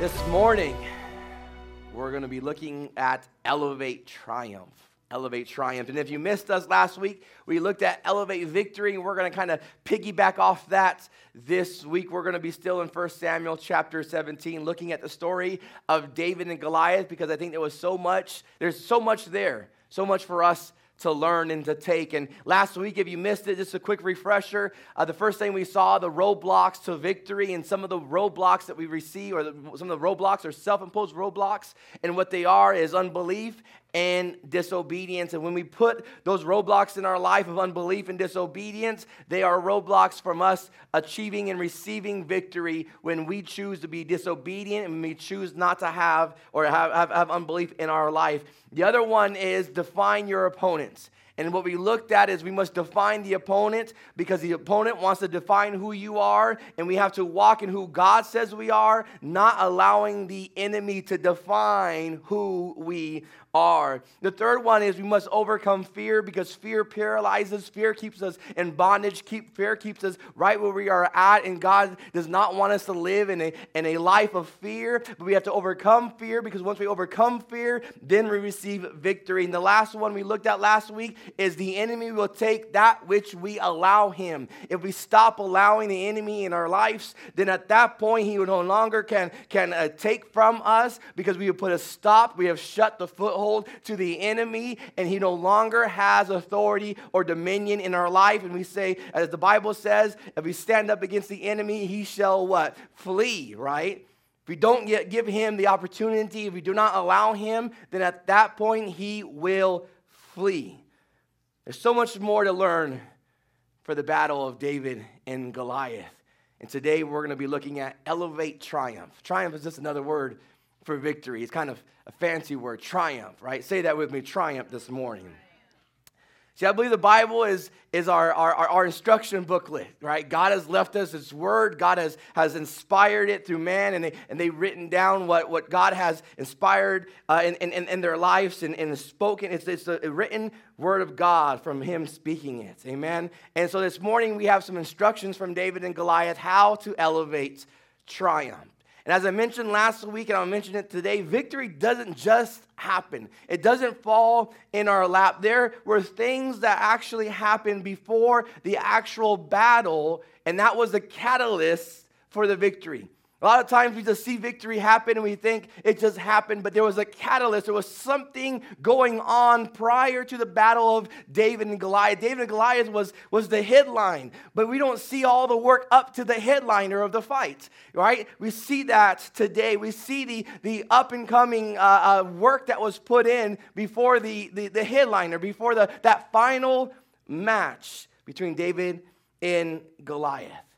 This morning, we're going to be looking at Elevate Triumph. Elevate Triumph. And if you missed us last week, we looked at Elevate Victory, and we're going to kind of piggyback off that this week. We're going to be still in 1 Samuel chapter 17, looking at the story of David and Goliath, because I think there was so much, there's so much there, so much for us to learn and to take. And last week, if you missed it, just a quick refresher. Uh, the first thing we saw, the roadblocks to victory, and some of the roadblocks that we receive, or the, some of the roadblocks are self imposed roadblocks. And what they are is unbelief and disobedience. And when we put those roadblocks in our life of unbelief and disobedience, they are roadblocks from us achieving and receiving victory when we choose to be disobedient and we choose not to have or have, have, have unbelief in our life. The other one is define your opponents. And what we looked at is we must define the opponent because the opponent wants to define who you are, and we have to walk in who God says we are, not allowing the enemy to define who we are. The third one is we must overcome fear because fear paralyzes, fear keeps us in bondage, keep, fear keeps us right where we are at, and God does not want us to live in a, in a life of fear, but we have to overcome fear because once we overcome fear, then we receive victory. And the last one we looked at last week is the enemy will take that which we allow him. If we stop allowing the enemy in our lives, then at that point he no longer can, can uh, take from us because we have put a stop, we have shut the foothold foothold to the enemy, and he no longer has authority or dominion in our life. And we say, as the Bible says, if we stand up against the enemy, he shall what? Flee, right? If we don't get, give him the opportunity, if we do not allow him, then at that point he will flee. There's so much more to learn for the battle of David and Goliath. And today we're going to be looking at elevate triumph. Triumph is just another word for victory. It's kind of a fancy word, triumph, right? Say that with me, triumph this morning. See, I believe the Bible is, is our, our, our instruction booklet, right? God has left us His Word. God has, has inspired it through man, and, they, and they've written down what, what God has inspired uh, in, in, in their lives and, and spoken. It's, it's a written Word of God from Him speaking it. Amen? And so this morning we have some instructions from David and Goliath how to elevate triumph. And as I mentioned last week, and I'll mention it today, victory doesn't just happen. It doesn't fall in our lap. There were things that actually happened before the actual battle, and that was the catalyst for the victory. A lot of times we just see victory happen and we think it just happened, but there was a catalyst. There was something going on prior to the battle of David and Goliath. David and Goliath was, was the headline, but we don't see all the work up to the headliner of the fight, right? We see that today. We see the, the up and coming uh, uh, work that was put in before the, the, the headliner, before the, that final match between David and Goliath.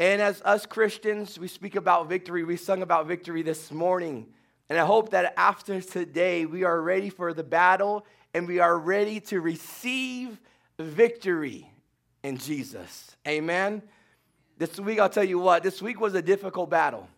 And as us Christians, we speak about victory. We sung about victory this morning. And I hope that after today, we are ready for the battle and we are ready to receive victory in Jesus. Amen. This week, I'll tell you what, this week was a difficult battle.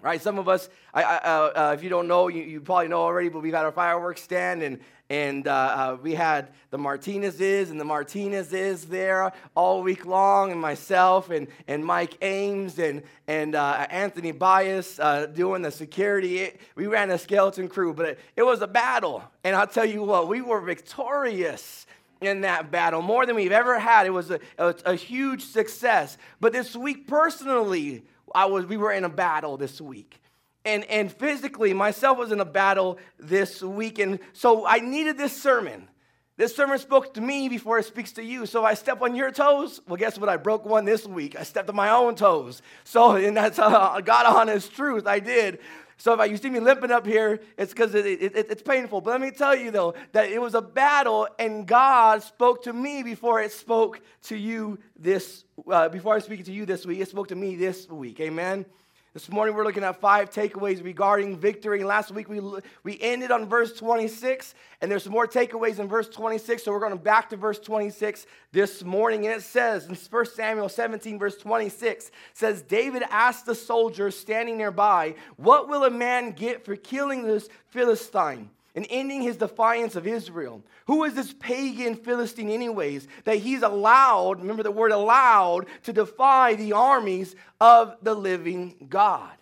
Right? Some of us, I, I, uh, uh, if you don't know, you, you probably know already, but we've had our fireworks stand and, and uh, uh, we had the Martinez's and the Martinez's there all week long, and myself and, and Mike Ames and, and uh, Anthony Bias uh, doing the security. It, we ran a skeleton crew, but it, it was a battle. And I'll tell you what, we were victorious in that battle more than we've ever had. It was a, a, a huge success. But this week, personally, I was, we were in a battle this week and, and physically, myself was in a battle this week. And so I needed this sermon. This sermon spoke to me before it speaks to you. So I step on your toes. Well, guess what? I broke one this week. I stepped on my own toes. So, and that's uh, God honest truth. I did. So if you see me limping up here, it's because it, it, it, it's painful. But let me tell you, though, that it was a battle, and God spoke to me before it spoke to you this, uh, before I speak to you this week. It spoke to me this week. Amen. This morning we're looking at five takeaways regarding victory. Last week we, we ended on verse 26, and there's more takeaways in verse 26. So we're going to back to verse 26 this morning. And it says in 1 Samuel 17, verse 26, says, David asked the soldiers standing nearby, What will a man get for killing this Philistine? And ending his defiance of Israel. Who is this pagan Philistine, anyways, that he's allowed, remember the word allowed, to defy the armies of the living God?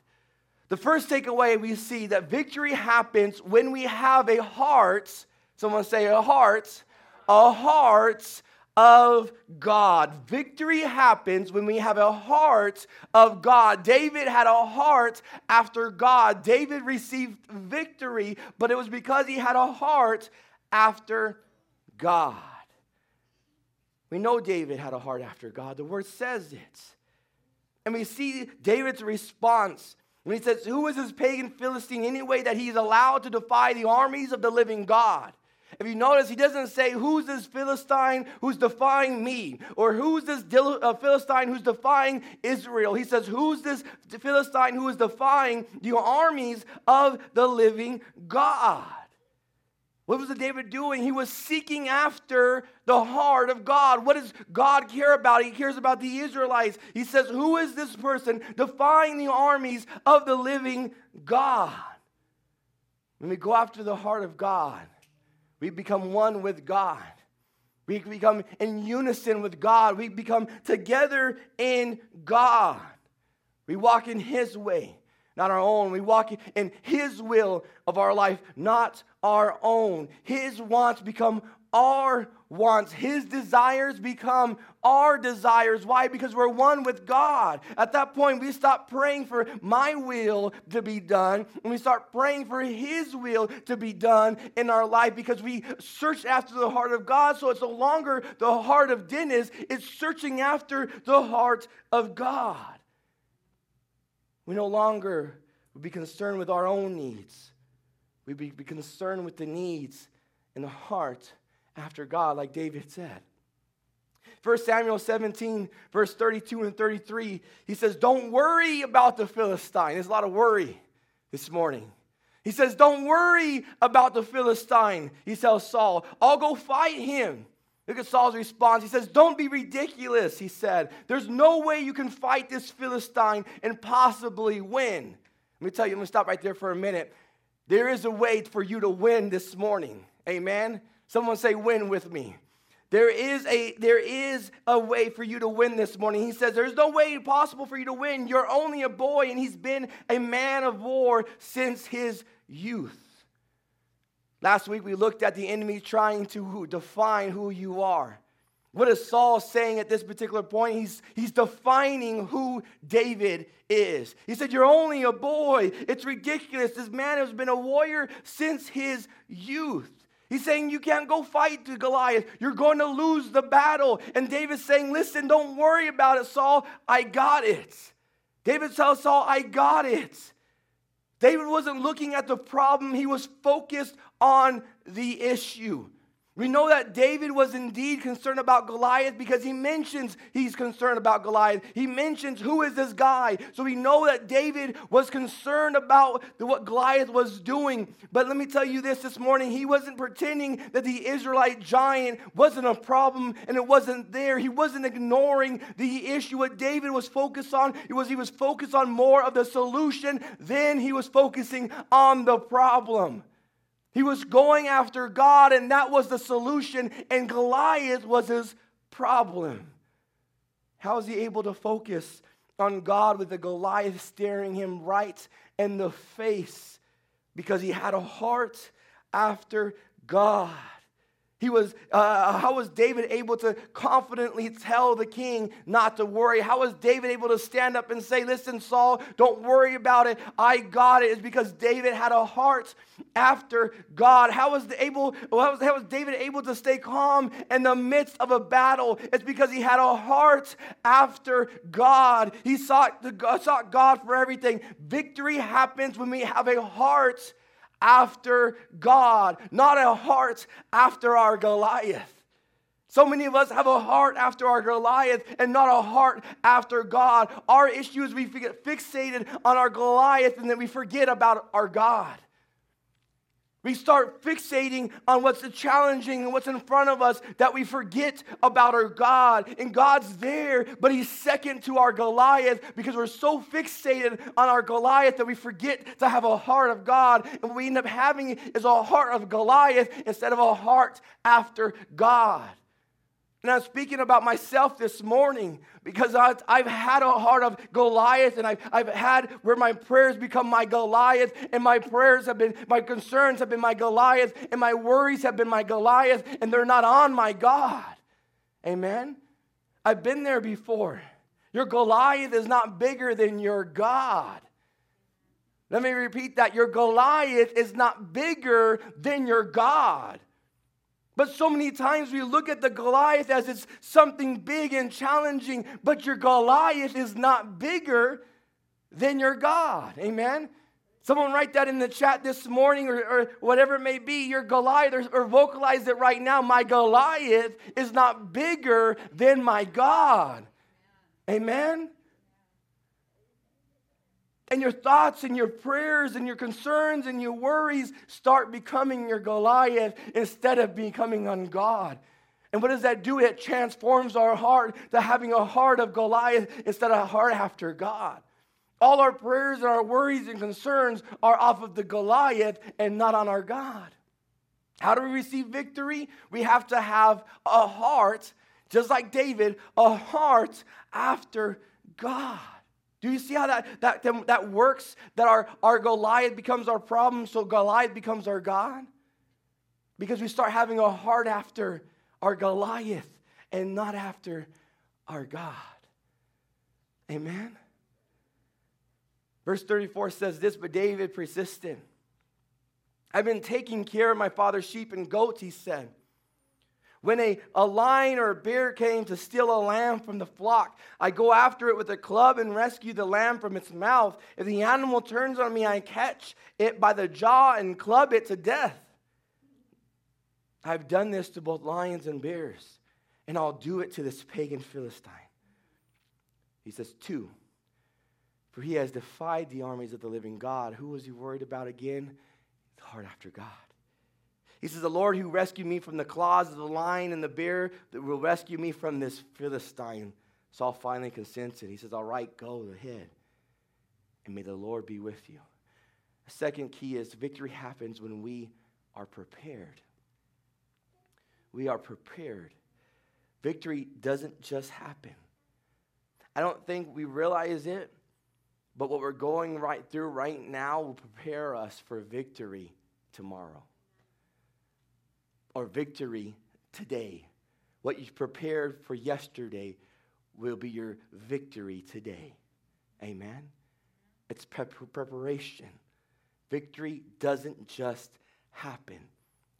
The first takeaway we see that victory happens when we have a heart, someone say a heart, a heart of God. Victory happens when we have a heart of God. David had a heart after God. David received victory, but it was because he had a heart after God. We know David had a heart after God. The word says it. And we see David's response when he says, Who is this pagan Philistine anyway that he's allowed to defy the armies of the living God? If you notice, he doesn't say, Who's this Philistine who's defying me? Or who's this uh, Philistine who's defying Israel? He says, Who's this Philistine who is defying the armies of the living God? What was David doing? He was seeking after the heart of God. What does God care about? He cares about the Israelites. He says, Who is this person defying the armies of the living God? When we go after the heart of God, we become one with God. We become in unison with God. We become together in God. We walk in His way, not our own. We walk in His will of our life, not our own. His wants become our wants. His desires become our desires. Why? Because we're one with God. At that point, we stop praying for my will to be done and we start praying for His will to be done in our life because we search after the heart of God. So it's no longer the heart of Dennis, it's searching after the heart of God. We no longer would be concerned with our own needs. We be, be concerned with the needs in the heart after God, like David said. 1 Samuel 17, verse 32 and 33, he says, Don't worry about the Philistine. There's a lot of worry this morning. He says, Don't worry about the Philistine. He tells Saul, I'll go fight him. Look at Saul's response. He says, Don't be ridiculous, he said. There's no way you can fight this Philistine and possibly win. Let me tell you, let me stop right there for a minute. There is a way for you to win this morning. Amen. Someone say, win with me. There is a there is a way for you to win this morning. He says there's no way possible for you to win. You're only a boy and he's been a man of war since his youth. Last week we looked at the enemy trying to define who you are. What is Saul saying at this particular point? He's, he's defining who David is. He said, You're only a boy. It's ridiculous. This man has been a warrior since his youth. He's saying you can't go fight to Goliath. You're going to lose the battle. And David's saying, Listen, don't worry about it, Saul. I got it. David tells Saul, I got it. David wasn't looking at the problem, he was focused on the issue. We know that David was indeed concerned about Goliath because he mentions he's concerned about Goliath. He mentions who is this guy. So we know that David was concerned about the, what Goliath was doing. But let me tell you this this morning he wasn't pretending that the Israelite giant wasn't a problem and it wasn't there. He wasn't ignoring the issue. What David was focused on it was he was focused on more of the solution than he was focusing on the problem. He was going after God, and that was the solution, and Goliath was his problem. How is he able to focus on God with the Goliath staring him right in the face? Because he had a heart after God. He was, uh, how was David able to confidently tell the king not to worry? How was David able to stand up and say, Listen, Saul, don't worry about it. I got it. It's because David had a heart after God. How was, able, how was, how was David able to stay calm in the midst of a battle? It's because he had a heart after God. He sought, the, sought God for everything. Victory happens when we have a heart after God, not a heart after our Goliath. So many of us have a heart after our Goliath and not a heart after God. Our issue is we get fixated on our Goliath and then we forget about our God. We start fixating on what's challenging and what's in front of us that we forget about our God. And God's there, but He's second to our Goliath because we're so fixated on our Goliath that we forget to have a heart of God. And what we end up having is a heart of Goliath instead of a heart after God. And I'm speaking about myself this morning because I've, I've had a heart of Goliath and I've, I've had where my prayers become my Goliath and my prayers have been, my concerns have been my Goliath and my worries have been my Goliath and they're not on my God. Amen? I've been there before. Your Goliath is not bigger than your God. Let me repeat that. Your Goliath is not bigger than your God. But so many times we look at the Goliath as it's something big and challenging, but your Goliath is not bigger than your God. Amen? Someone write that in the chat this morning or, or whatever it may be. Your Goliath, or, or vocalize it right now. My Goliath is not bigger than my God. Amen? And your thoughts and your prayers and your concerns and your worries start becoming your Goliath instead of becoming on God. And what does that do? It transforms our heart to having a heart of Goliath instead of a heart after God. All our prayers and our worries and concerns are off of the Goliath and not on our God. How do we receive victory? We have to have a heart, just like David, a heart after God. Do you see how that, that, that works? That our, our Goliath becomes our problem, so Goliath becomes our God? Because we start having a heart after our Goliath and not after our God. Amen? Verse 34 says this, but David persisted. I've been taking care of my father's sheep and goats, he said. When a, a lion or a bear came to steal a lamb from the flock, I go after it with a club and rescue the lamb from its mouth. If the animal turns on me, I catch it by the jaw and club it to death. I've done this to both lions and bears, and I'll do it to this pagan Philistine. He says, Two, for he has defied the armies of the living God. Who was he worried about again? The heart after God. He says, The Lord who rescued me from the claws of the lion and the bear that will rescue me from this Philistine. Saul finally consented. He says, All right, go ahead. And may the Lord be with you. The second key is victory happens when we are prepared. We are prepared. Victory doesn't just happen. I don't think we realize it, but what we're going right through right now will prepare us for victory tomorrow or victory today. What you prepared for yesterday will be your victory today. Amen? It's preparation. Victory doesn't just happen.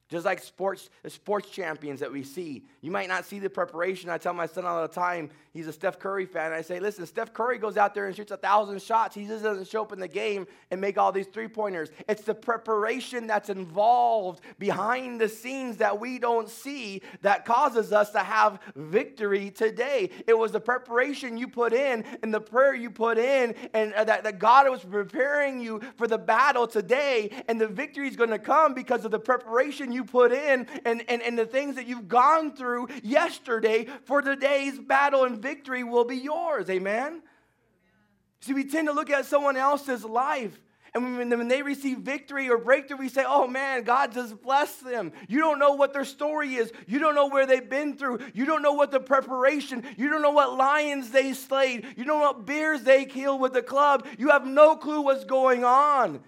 Just like sports, sports champions that we see. You might not see the preparation. I tell my son all the time, he's a Steph Curry fan. I say, listen, Steph Curry goes out there and shoots a thousand shots. He just doesn't show up in the game and make all these three pointers. It's the preparation that's involved behind the scenes that we don't see that causes us to have victory today. It was the preparation you put in and the prayer you put in, and uh, that, that God was preparing you for the battle today. And the victory is going to come because of the preparation you put in and, and, and the things that you've gone through yesterday for today's battle and victory will be yours. Amen? See, we tend to look at someone else's life. And when, they receive victory or breakthrough, we say, oh man, God just bless them. You don't know what their story is. You don't know where they've been through. You don't know what the preparation. You don't know what lions they slayed. You don't know what bears they killed with the club. You have no clue what's going on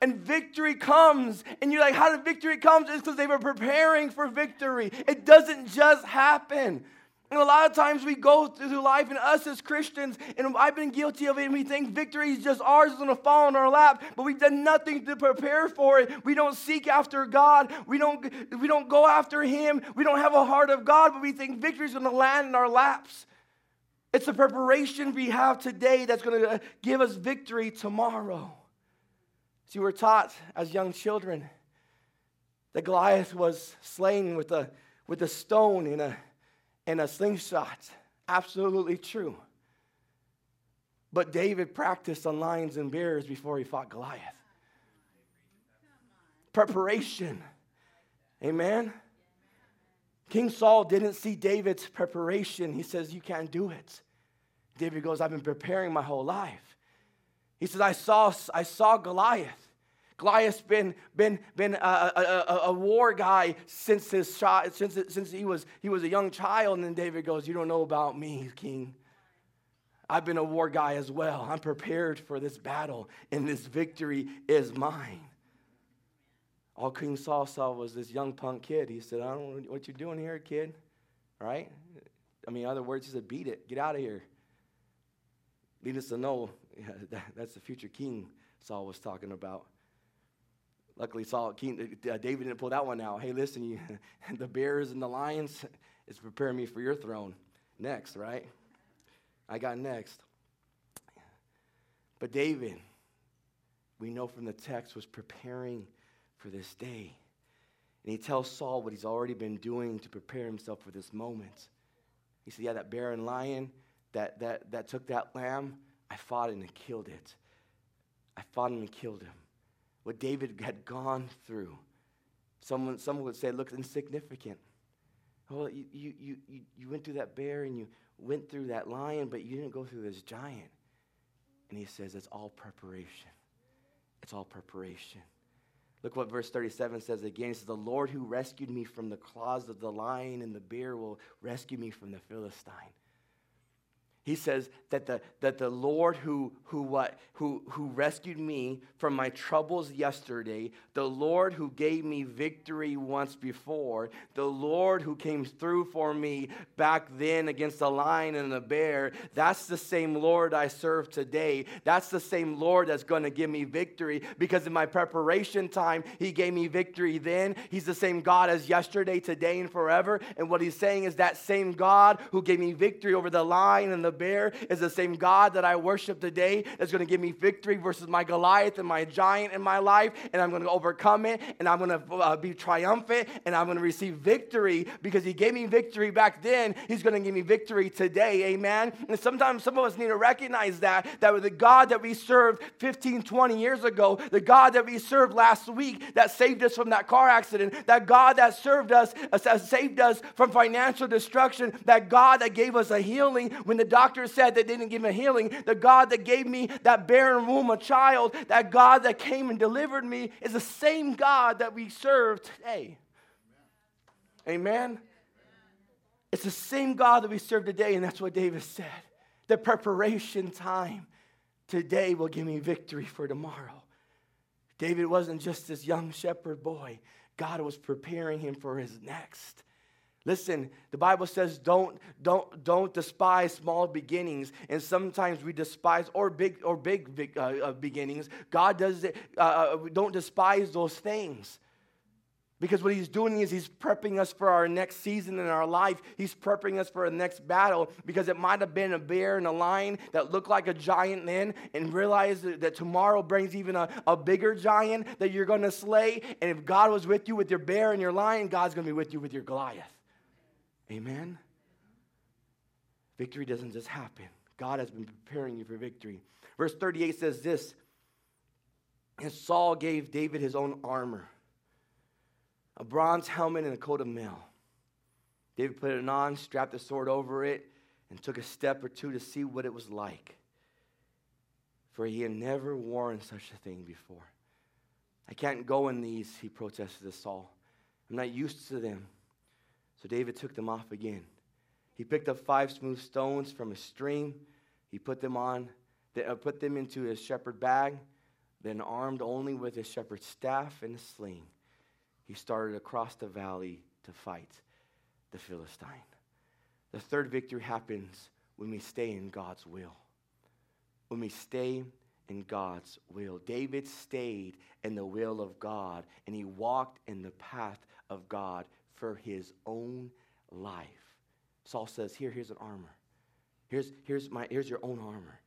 and victory comes. And you're like, how did victory come? It's because they were preparing for victory. It doesn't just happen. And a lot of times we go through life, and us as Christians, and I've been guilty of it, and we think victory is just ours, it's to fall in our lap, but we've done nothing to prepare for it. We don't seek after God. We don't, we don't go after Him. We don't have a heart of God, but we think victory is going to land in our laps. It's the preparation we have today that's going to uh, give us victory tomorrow. See, we're taught as young children that Goliath was slain with a, with a stone and a, and a slingshot. Absolutely true. But David practiced on lions and bears before he fought Goliath. Preparation. Amen. King Saul didn't see David's preparation. He says, You can't do it. David goes, I've been preparing my whole life. He says, I saw, I saw Goliath. Goliath's been, been, been a, a, a, war guy since, his, since, since he, was, he was a young child. And then David goes, You don't know about me, king. I've been a war guy as well. I'm prepared for this battle, and this victory is mine. All King Saul saw was this young punk kid. He said, I don't know what you're doing here, kid. Right? I mean, in other words, he said, Beat it. Get out of here. Needless to know, yeah, that, that's the future king Saul was talking about. Luckily, Saul, king, uh, David didn't pull that one out. Hey, listen, you, the bears and the lions is preparing me for your throne next, right? I got next. But David, we know from the text, was preparing for this day. And he tells Saul what he's already been doing to prepare himself for this moment. He said, Yeah, that bear and lion that, that, that took that lamb, I fought and killed it. I fought and killed him. What David had gone through. Someone, someone would say, look insignificant. Well, you, you, you, you went through that bear and you went through that lion, but you didn't go through this giant. And he says, it's all preparation. It's all preparation. Look what verse 37 says again. He says, The Lord who rescued me from the claws of the lion and the bear will rescue me from the Philistine. He says that the, that the Lord who, who, what, who, who rescued me from my troubles yesterday, the Lord who gave me victory once before, the Lord who came through for me back then against the lion and the bear, that's the same Lord I serve today. That's the same Lord that's going to give me victory because in my preparation time, He gave me victory then. He's the same God as yesterday, today, and forever. And what He's saying is that same God who gave me victory over the lion and the bear is the same God that I worship today that's going to give me victory versus my Goliath and my giant in my life. And I'm going to overcome it and I'm going to uh, be triumphant and I'm going to receive victory because He gave me victory back then. He's going to give me victory today. Amen. And sometimes some of us need to recognize that, that with the God that we served 15, 20 years ago, the God that we served last week that saved us from that car accident, that God that served us, uh, saved us from financial destruction, that God that gave us a healing when the doctor said they didn't give me healing, the God that gave me that barren womb a child, that God that came and delivered me is the same God that we serve today. Amen. It's the same God that we serve today, and that's what David said. The preparation time today will give me victory for tomorrow. David wasn't just this young shepherd boy, God was preparing him for his next. Listen, the Bible says don't, don't, don't despise small beginnings. And sometimes we despise or big or big, uh, uh, beginnings. God does it. Uh, uh, don't despise those things. Because what he's doing is he's prepping us for our next season in our life. He's prepping us for a next battle because it might have been a bear and a lion that looked like a giant then and realize that tomorrow brings even a, a bigger giant that you're going to slay. And if God was with you with your bear and your lion, God's going to be with you with your Goliath. Amen? Victory doesn't just happen. God has been preparing you for victory. Verse 38 says this And Saul gave David his own armor, a bronze helmet, and a coat of mail. David put it on, strapped the sword over it, and took a step or two to see what it was like. For he had never worn such a thing before. I can't go in these, he protested to Saul. I'm not used to them. So David took them off again. He picked up five smooth stones from a stream. He put them on, uh, put them into his shepherd bag. Then, armed only with his shepherd's staff and a sling, he started across the valley to fight the Philistine. The third victory happens when we stay in God's will. When we stay in God's will. David stayed in the will of God and he walked in the path of God for his own life. Saul says, Here, here's an armor. Here's, here's, my, here's your own armor.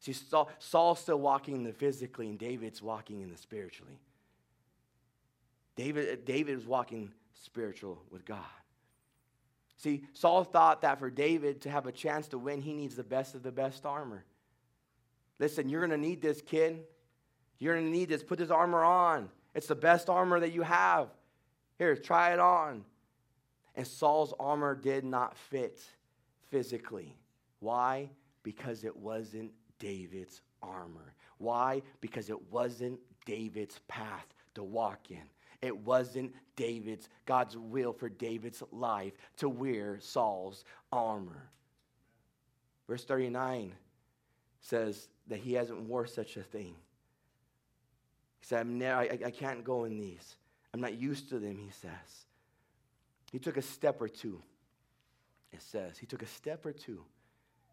See, Saul, Saul's still walking in the physically, and David's walking in the spiritually. David, David is walking spiritual with God. See, Saul thought that for David to have a chance to win, he needs the best of the best armor. Listen, you're going to need this, kid. You're going to need this. Put this armor on. It's the best armor that you have. Here, try it on. And Saul's armor did not fit physically. Why? Because it wasn't David's armor. Why? Because it wasn't David's path to walk in. It wasn't David's, God's will for David's life to wear Saul's armor. Verse 39 says that he hasn't wore such a thing. He said, I, I can't go in these. I'm not used to them, he says. He took a step or two. It says, he took a step or two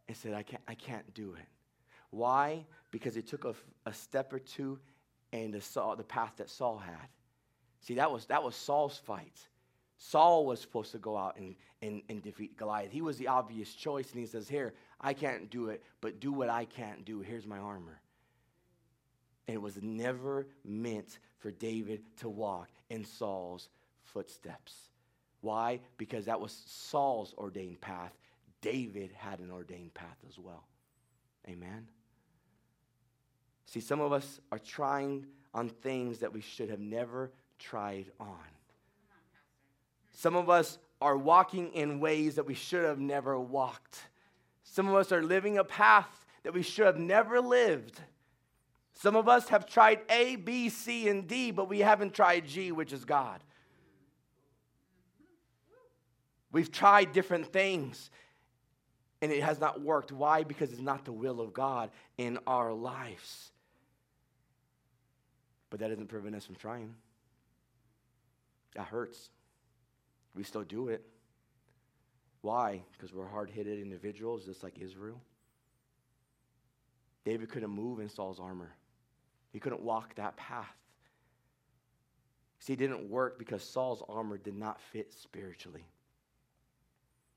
and said, I can't, I can't do it. Why? Because he took a, a step or two and Saul, the path that Saul had. See, that was, that was Saul's fight. Saul was supposed to go out and, and, and defeat Goliath. He was the obvious choice, and he says, Here, I can't do it, but do what I can't do. Here's my armor. And it was never meant for David to walk in Saul's footsteps. Why? Because that was Saul's ordained path. David had an ordained path as well. Amen. See, some of us are trying on things that we should have never tried on. Some of us are walking in ways that we should have never walked. Some of us are living a path that we should have never lived. Some of us have tried A, B, C, and D, but we haven't tried G, which is God. We've tried different things and it has not worked. Why? Because it's not the will of God in our lives. But that doesn't prevent us from trying. That hurts. We still do it. Why? Because we're hard headed individuals, just like Israel. David couldn't move in Saul's armor, he couldn't walk that path. See, it didn't work because Saul's armor did not fit spiritually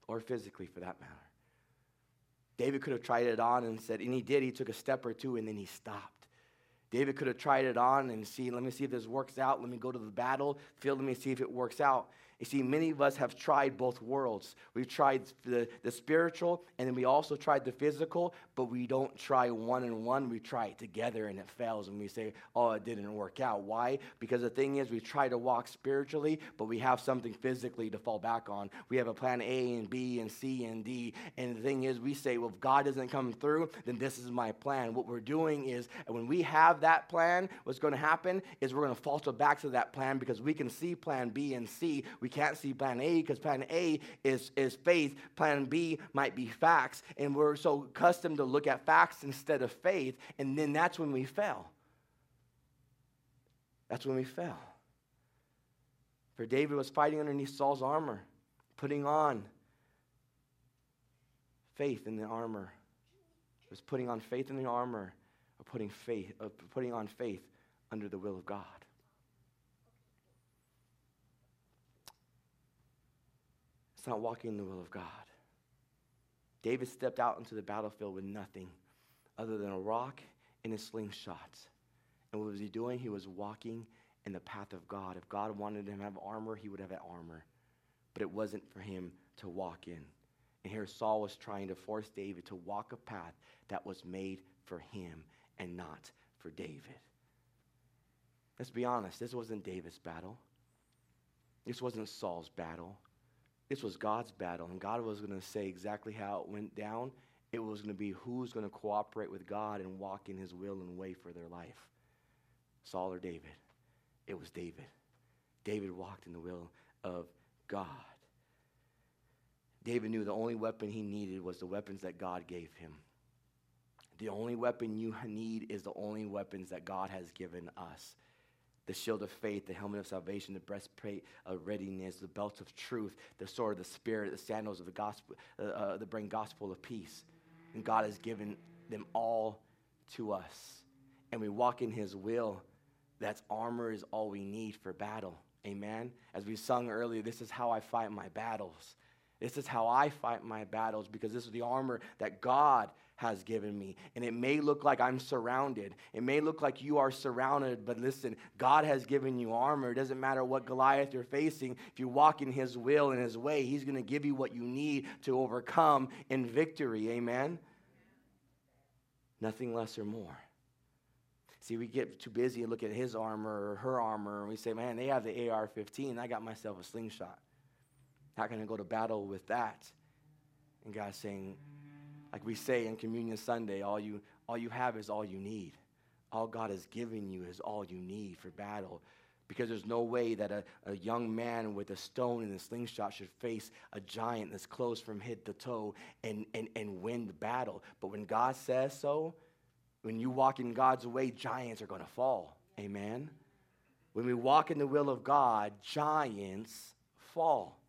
or physically for that matter. David could have tried it on and said, and he did. He took a step or two and then he stopped. David could have tried it on and see, let me see if this works out. Let me go to the battle field. Let me see if it works out. You see, many of us have tried both worlds. We've tried the, the spiritual and then we also tried the physical, but we don't try one and one. We try it together and it fails and we say, oh, it didn't work out. Why? Because the thing is, we try to walk spiritually, but we have something physically to fall back on. We have a plan A and B and C and D. And the thing is, we say, well, if God doesn't come through, then this is my plan. What we're doing is, when we have that plan, what's going to happen is we're going to falter back to that plan because we can see plan B and C. We can't see plan A because plan A is, is faith. Plan B might be facts. And we're so accustomed to look at facts instead of faith. And then that's when we fell. That's when we fell. For David was fighting underneath Saul's armor, putting on faith in the armor. Was putting on faith in the armor, or putting faith, or putting on faith under the will of God. It's not walking in the will of God. David stepped out into the battlefield with nothing other than a rock and a slingshot. And what was he doing? He was walking in the path of God. If God wanted him to have armor, he would have that armor. But it wasn't for him to walk in. And here Saul was trying to force David to walk a path that was made for him and not for David. Let's be honest, this wasn't David's battle. This wasn't Saul's battle. This was God's battle, and God was going to say exactly how it went down. It was going to be who's going to cooperate with God and walk in his will and way for their life Saul or David? It was David. David walked in the will of God. David knew the only weapon he needed was the weapons that God gave him. The only weapon you need is the only weapons that God has given us the shield of faith, the helmet of salvation, the breastplate of readiness, the belt of truth, the sword of the spirit, the sandals of the gospel, uh, uh, the bring gospel of peace. And God has given them all to us. And we walk in his will. That's armor is all we need for battle. Amen. As we sung earlier, this is how I fight my battles. This is how I fight my battles because this is the armor that God has given me. And it may look like I'm surrounded. It may look like you are surrounded, but listen, God has given you armor. It doesn't matter what Goliath you're facing. If you walk in his will and his way, he's going to give you what you need to overcome in victory. Amen? Nothing less or more. See, we get too busy and look at his armor or her armor, and we say, man, they have the AR 15. I got myself a slingshot. How can I go to battle with that? And God's saying, like we say in Communion Sunday, all you, all you have is all you need. all God has given you is all you need for battle. Because there's no way that a, a young man with a stone and a slingshot should face a giant that's close from head to toe and, and, and win the battle. But when God says so, when you walk in God's way, giants are going to fall. Amen. When we walk in the will of God, giants fall.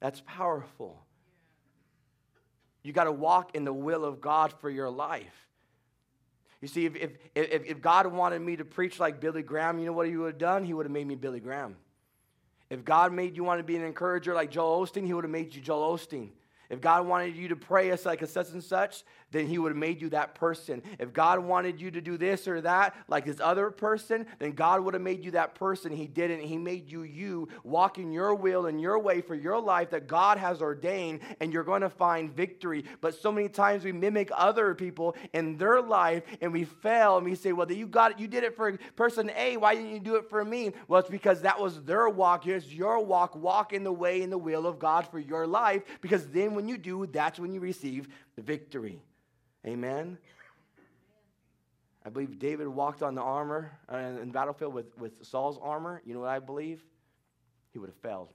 That's powerful. You got to walk in the will of God for your life. You see, if, if, if, if God wanted me to preach like Billy Graham, you know what he would have done? He would have made me Billy Graham. If God made you want to be an encourager like Joel Osteen, he would have made you Joel Osteen. If God wanted you to pray us like a such and such, then he would have made you that person. If God wanted you to do this or that like this other person, then God would have made you that person. He didn't. He made you you, walking your will and your way for your life that God has ordained, and you're going to find victory. But so many times we mimic other people in their life and we fail and we say, Well, you got it, you did it for person A, why didn't you do it for me? Well, it's because that was their walk. Here's your walk. Walk in the way in the will of God for your life, because then when you do, that's when you receive the victory. Amen. I believe David walked on the armor uh, in the battlefield with, with Saul's armor. You know what I believe? He would have failed.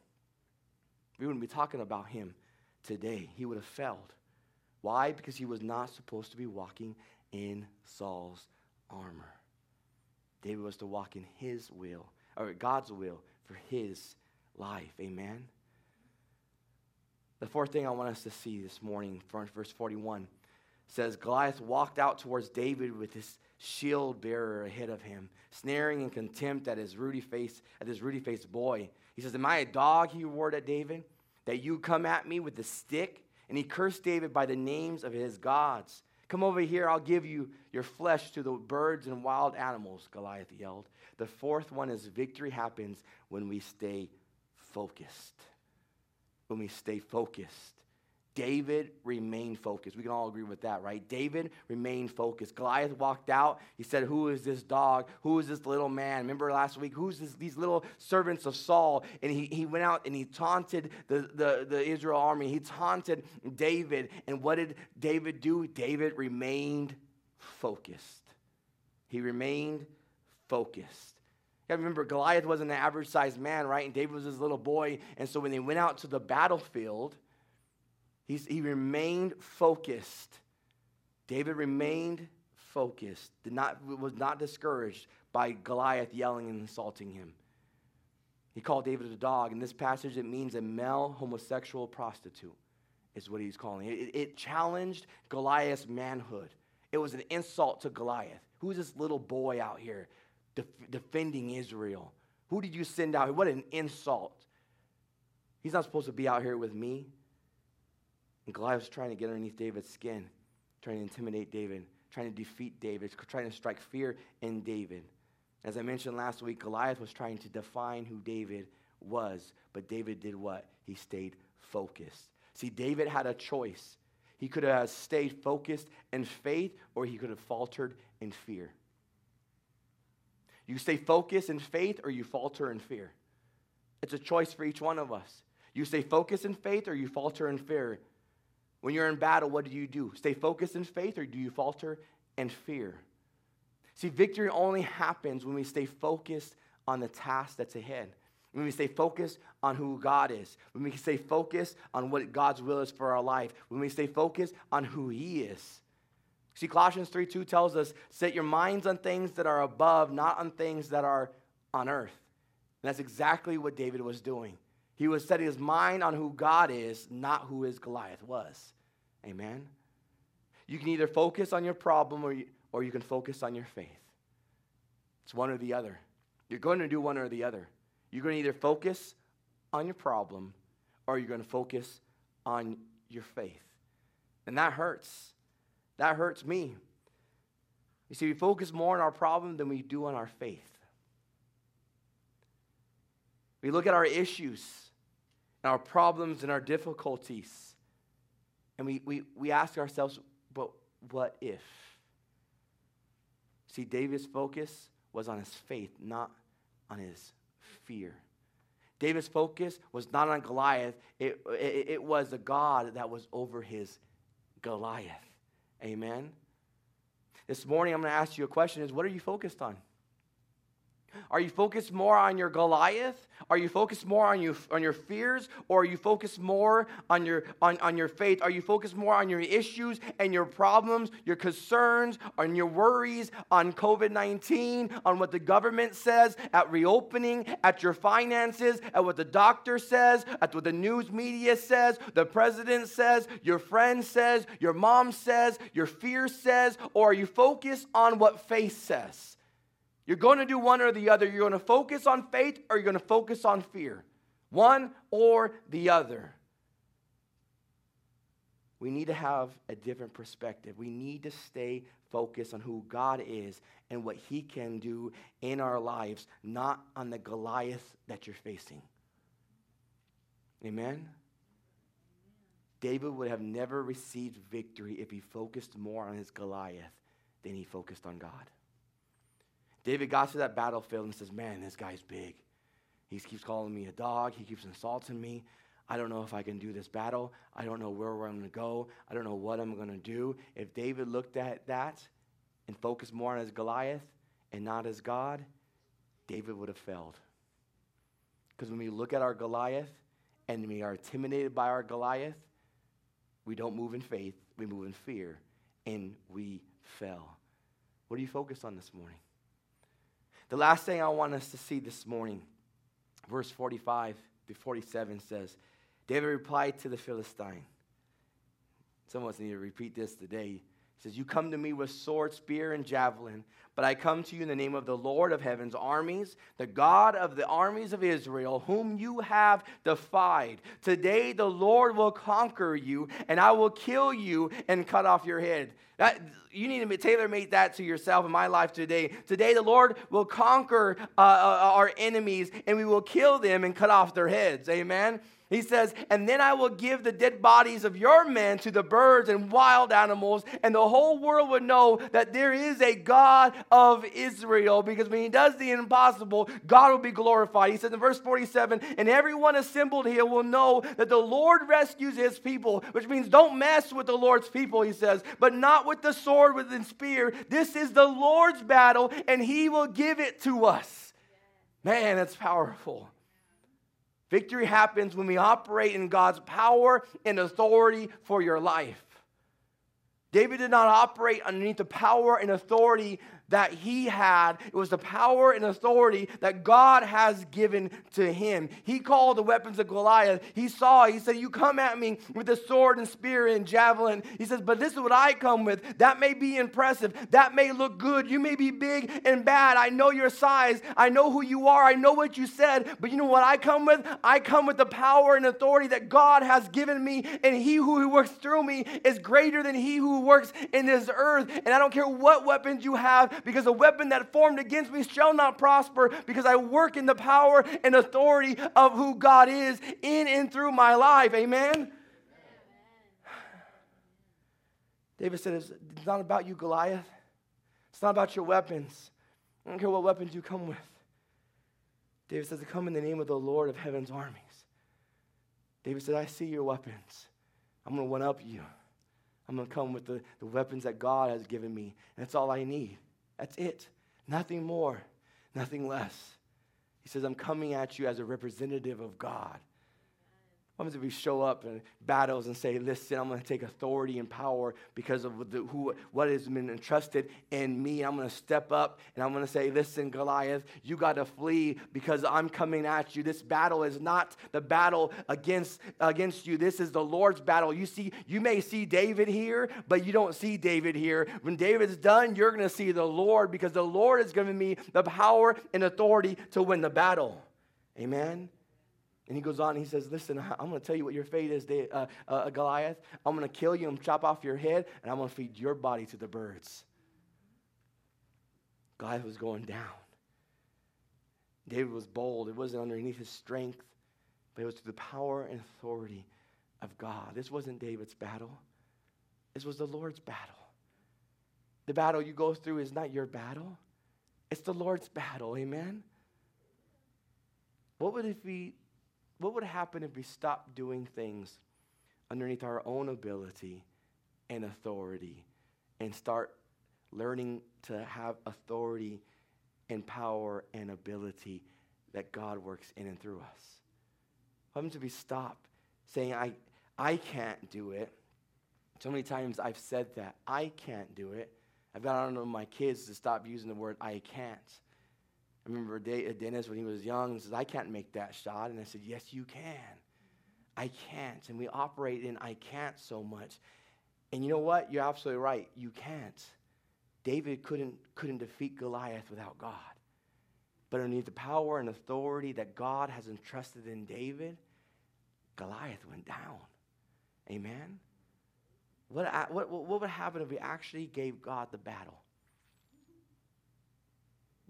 We wouldn't be talking about him today. He would have failed. Why? Because he was not supposed to be walking in Saul's armor. David was to walk in his will, or God's will for his life. Amen. The fourth thing I want us to see this morning, verse 41, says Goliath walked out towards David with his shield bearer ahead of him, sneering in contempt at his ruddy face, at his ruddy faced boy. He says, Am I a dog? He roared at David, that you come at me with a stick? And he cursed David by the names of his gods. Come over here, I'll give you your flesh to the birds and wild animals, Goliath yelled. The fourth one is victory happens when we stay focused when we stay focused. David remained focused. We can all agree with that, right? David remained focused. Goliath walked out. He said, Who is this dog? Who is this little man? Remember last week? Who's this, these little servants of Saul? And he, he went out and he taunted the, the, the Israel army. He taunted David. And what did David do? David remained focused. He remained focused. Remember, Goliath wasn't an average sized man, right? And David was his little boy. And so when they went out to the battlefield, he's, he remained focused. David remained focused, did not, was not discouraged by Goliath yelling and insulting him. He called David a dog. In this passage, it means a male homosexual prostitute, is what he's calling it. It, it challenged Goliath's manhood. It was an insult to Goliath. Who's this little boy out here def- defending Israel. Who did you send out? What an insult. He's not supposed to be out here with me. And Goliath was trying to get underneath David's skin, trying to intimidate David, trying to defeat David, trying to strike fear in David. As I mentioned last week, Goliath was trying to define who David was, but David did what? He stayed focused. See, David had a choice. He could have stayed focused in faith, or he could have faltered in fear. You stay focused in faith or you falter in fear. It's a choice for each one of us. You stay focused in faith or you falter in fear. When you're in battle, what do you do? Stay focused in faith or do you falter in fear? See, victory only happens when we stay focused on the task that's ahead. When we stay focused on who God is. When we stay focused on what God's will is for our life. When we stay focused on who He is. See, Colossians 3 2 tells us, set your minds on things that are above, not on things that are on earth. And that's exactly what David was doing. He was setting his mind on who God is, not who his Goliath was. Amen? You can either focus on your problem or you, or you can focus on your faith. It's one or the other. You're going to do one or the other. You're going to either focus on your problem or you're going to focus on your faith. And that hurts. That hurts me. You see, we focus more on our problem than we do on our faith. We look at our issues and our problems and our difficulties, and we, we, we ask ourselves, but what if? See, David's focus was on his faith, not on his fear. David's focus was not on Goliath, it, it, it was the God that was over his Goliath. Amen. This morning, I'm going to ask you a question is what are you focused on? Are you focused more on your Goliath? Are you focused more on, you, on your fears? Or are you focused more on your, on, on your faith? Are you focused more on your issues and your problems, your concerns, on your worries, on COVID 19, on what the government says, at reopening, at your finances, at what the doctor says, at what the news media says, the president says, your friend says, your mom says, your fear says? Or are you focused on what faith says? You're going to do one or the other. You're going to focus on faith or you're going to focus on fear. One or the other. We need to have a different perspective. We need to stay focused on who God is and what He can do in our lives, not on the Goliath that you're facing. Amen? David would have never received victory if he focused more on his Goliath than he focused on God. David got to that battlefield and says, Man, this guy's big. He keeps calling me a dog. He keeps insulting me. I don't know if I can do this battle. I don't know where I'm going to go. I don't know what I'm going to do. If David looked at that and focused more on his Goliath and not as God, David would have failed. Because when we look at our Goliath and we are intimidated by our Goliath, we don't move in faith, we move in fear, and we fail. What are you focused on this morning? The last thing I want us to see this morning, verse 45 to 47 says, David replied to the Philistine. Some of us need to repeat this today. He says, You come to me with sword, spear, and javelin, but I come to you in the name of the Lord of heaven's armies, the God of the armies of Israel, whom you have defied. Today the Lord will conquer you, and I will kill you and cut off your head. That, you need to tailor make that to yourself in my life today. Today, the Lord will conquer uh, uh, our enemies and we will kill them and cut off their heads. Amen. He says, And then I will give the dead bodies of your men to the birds and wild animals, and the whole world will know that there is a God of Israel. Because when he does the impossible, God will be glorified. He says in verse 47 And everyone assembled here will know that the Lord rescues his people, which means don't mess with the Lord's people, he says, but not with the sword, with the spear. This is the Lord's battle, and he will give it to us. Man, that's powerful. Victory happens when we operate in God's power and authority for your life. David did not operate underneath the power and authority that he had. It was the power and authority that God has given to him. He called the weapons of Goliath. He saw, he said, You come at me with a sword and spear and javelin. He says, But this is what I come with. That may be impressive. That may look good. You may be big and bad. I know your size. I know who you are. I know what you said. But you know what I come with? I come with the power and authority that God has given me. And he who works through me is greater than he who works in this earth. And I don't care what weapons you have because the weapon that formed against me shall not prosper because I work in the power and authority of who God is in and through my life. Amen. David said, It's not about you, Goliath. It's not about your weapons. I don't care what weapons you come with. David says, come in the name of the Lord of heaven's armies. David said, I see your weapons. I'm going to one up you. I'm going to come with the, the weapons that God has given me. And that's all I need. That's it. Nothing more, nothing less. He says, I'm coming at you as a representative of God. What happens if we show up in battles and say, listen, I'm going to take authority and power because of the, who, what has been entrusted in me. I'm going to step up and I'm going to say, listen, Goliath, you got to flee because I'm coming at you. This battle is not the battle against, against you. This is the Lord's battle. You see, you may see David here, but you don't see David here. When David's done, you're going to see the Lord because the Lord has given me the power and authority to win the battle. Amen. And he goes on, and he says, Listen, I'm going to tell you what your fate is, uh, uh, Goliath. I'm going to kill you and chop off your head, and I'm going to feed your body to the birds. Goliath was going down. David was bold. It wasn't underneath his strength, but it was through the power and authority of God. This wasn't David's battle, this was the Lord's battle. The battle you go through is not your battle, it's the Lord's battle. Amen? What would it be what would happen if we stopped doing things underneath our own ability and authority and start learning to have authority and power and ability that God works in and through us. Help to be stop saying, I, I can't do it. So many times I've said that. I can't do it. I've got on my kids to stop using the word I can't. I remember Dennis when he was young and says, I can't make that shot. And I said, Yes, you can. I can't. And we operate in I can't so much. And you know what? You're absolutely right. You can't. David couldn't, couldn't defeat Goliath without God. But underneath the power and authority that God has entrusted in David, Goliath went down. Amen? What, what, what would happen if we actually gave God the battle?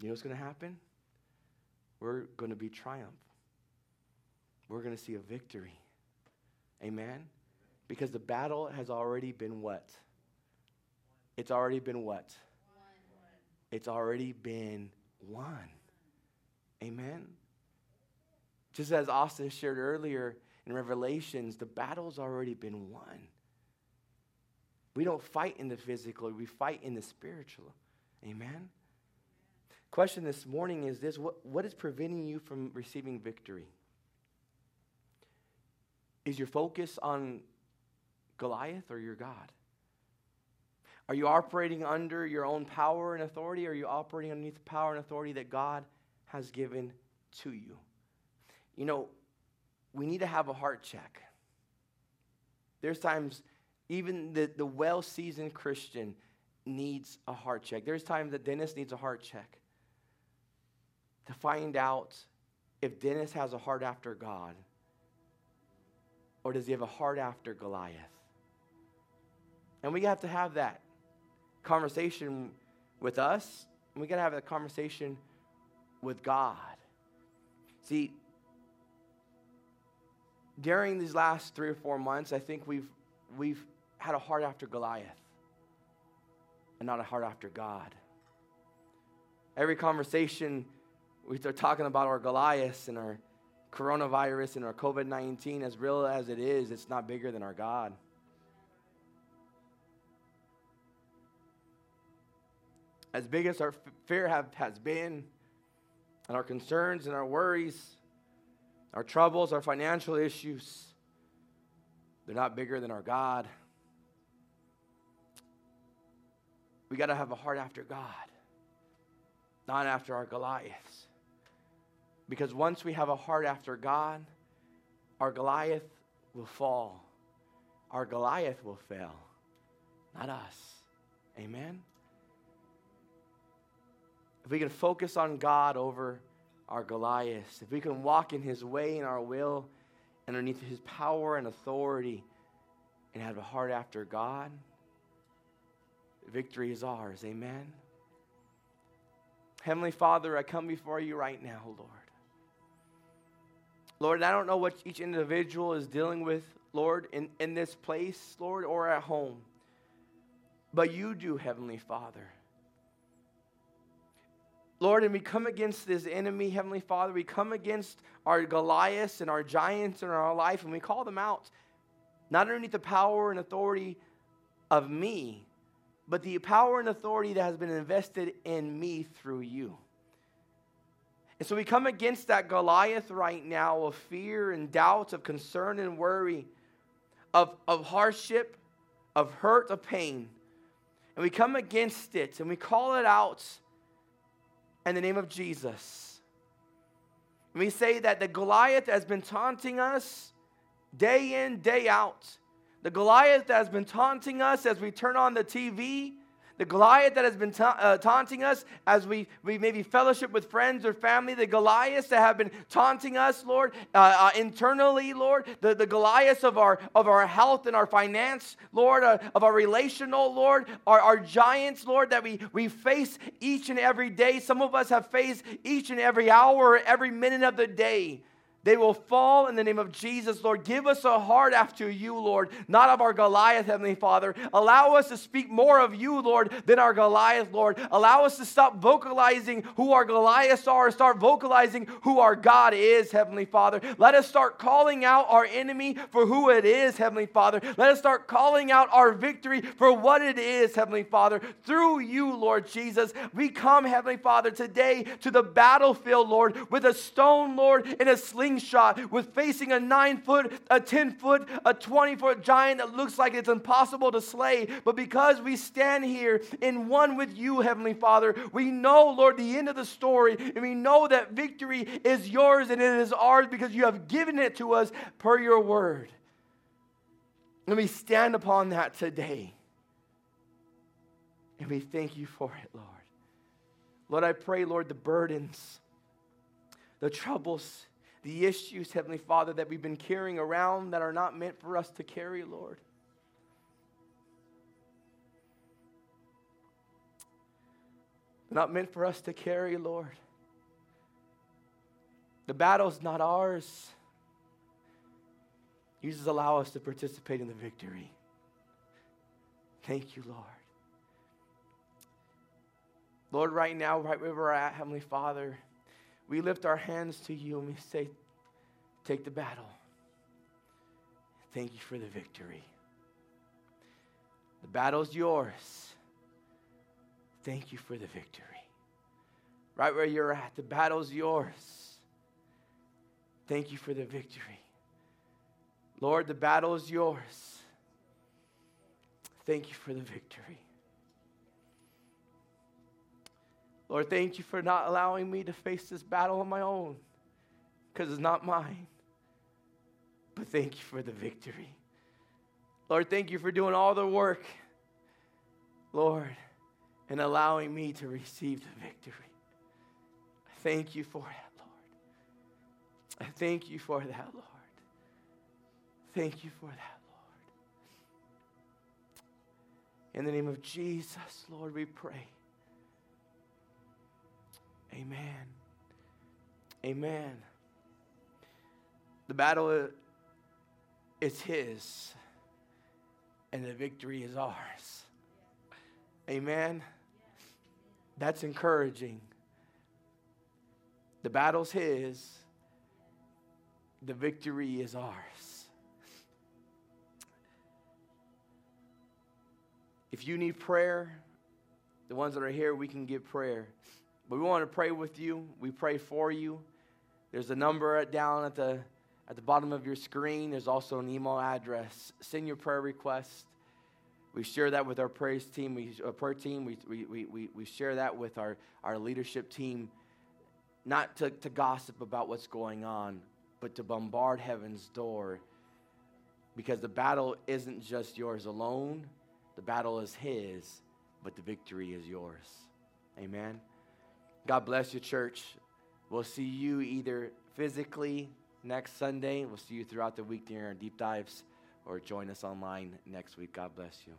You know what's going to happen? We're going to be triumph. We're going to see a victory. Amen? Because the battle has already been what? It's already been what? It's already been won. Amen? Just as Austin shared earlier in Revelations, the battle's already been won. We don't fight in the physical, we fight in the spiritual. Amen? Question this morning is this what, what is preventing you from receiving victory? Is your focus on Goliath or your God? Are you operating under your own power and authority, or are you operating underneath the power and authority that God has given to you? You know, we need to have a heart check. There's times even the, the well seasoned Christian needs a heart check. There's times that Dennis needs a heart check to find out if Dennis has a heart after God or does he have a heart after Goliath. And we have to have that conversation with us, and we got to have that conversation with God. See, during these last three or four months, I think we've, we've had a heart after Goliath and not a heart after God. Every conversation, we start talking about our Goliaths and our coronavirus and our COVID 19, as real as it is, it's not bigger than our God. As big as our fear have, has been, and our concerns and our worries, our troubles, our financial issues, they're not bigger than our God. We got to have a heart after God, not after our Goliaths. Because once we have a heart after God, our Goliath will fall. Our Goliath will fail, not us. Amen? If we can focus on God over our Goliath, if we can walk in His way and our will underneath His power and authority and have a heart after God, victory is ours. Amen. Heavenly Father, I come before you right now, Lord. Lord, I don't know what each individual is dealing with, Lord, in, in this place, Lord, or at home. But you do, Heavenly Father. Lord, and we come against this enemy, Heavenly Father. We come against our Goliaths and our giants in our life, and we call them out, not underneath the power and authority of me, but the power and authority that has been invested in me through you. And so we come against that Goliath right now of fear and doubts, of concern and worry, of, of hardship, of hurt, of pain. And we come against it and we call it out in the name of Jesus. And we say that the Goliath has been taunting us day in, day out the Goliath that has been taunting us as we turn on the TV, the Goliath that has been ta- uh, taunting us as we, we maybe fellowship with friends or family, the Goliaths that have been taunting us, Lord, uh, uh, internally, Lord, the, the Goliaths of our, of our health and our finance, Lord, uh, of our relational, Lord, our, our giants, Lord, that we, we face each and every day. Some of us have faced each and every hour, every minute of the day. They will fall in the name of Jesus, Lord. Give us a heart after you, Lord, not of our Goliath, Heavenly Father. Allow us to speak more of you, Lord, than our Goliath, Lord. Allow us to stop vocalizing who our Goliaths are start vocalizing who our God is, Heavenly Father. Let us start calling out our enemy for who it is, Heavenly Father. Let us start calling out our victory for what it is, Heavenly Father. Through you, Lord Jesus, we come, Heavenly Father, today to the battlefield, Lord, with a stone, Lord, and a slingshot, with facing a nine foot, a 10 foot, a 20 foot giant that looks like it's impossible to slay. But because we stand here in one with you, Heavenly Father, we know, Lord, the end of the story, and we know that victory is yours and it is ours because you have given it to us per your word. And we stand upon that today. And we thank you for it, Lord. Lord, I pray, Lord, the burdens, the troubles, the issues, Heavenly Father, that we've been carrying around that are not meant for us to carry, Lord. Not meant for us to carry, Lord. The battle's not ours. You just allow us to participate in the victory. Thank you, Lord. Lord, right now, right where we're at, Heavenly Father, we lift our hands to you and we say, Take the battle. Thank you for the victory. The battle's yours. Thank you for the victory. Right where you're at, the battle's yours. Thank you for the victory. Lord, the battle is yours. Thank you for the victory. Lord, thank you for not allowing me to face this battle on my own because it's not mine. But thank you for the victory. Lord, thank you for doing all the work, Lord, and allowing me to receive the victory. I thank you for that, Lord. I thank you for that, Lord. Thank you for that, Lord. In the name of Jesus, Lord, we pray. Amen. Amen. The battle is His, and the victory is ours. Amen. That's encouraging. The battle's His, the victory is ours. If you need prayer, the ones that are here, we can give prayer. But we want to pray with you. We pray for you. There's a number down at the at the bottom of your screen. There's also an email address. Send your prayer request. We share that with our praise team. We our prayer team. We, we, we, we share that with our, our leadership team, not to, to gossip about what's going on, but to bombard heaven's door. Because the battle isn't just yours alone. The battle is his, but the victory is yours. Amen. God bless you, church. We'll see you either physically next Sunday. We'll see you throughout the week during our deep dives or join us online next week. God bless you.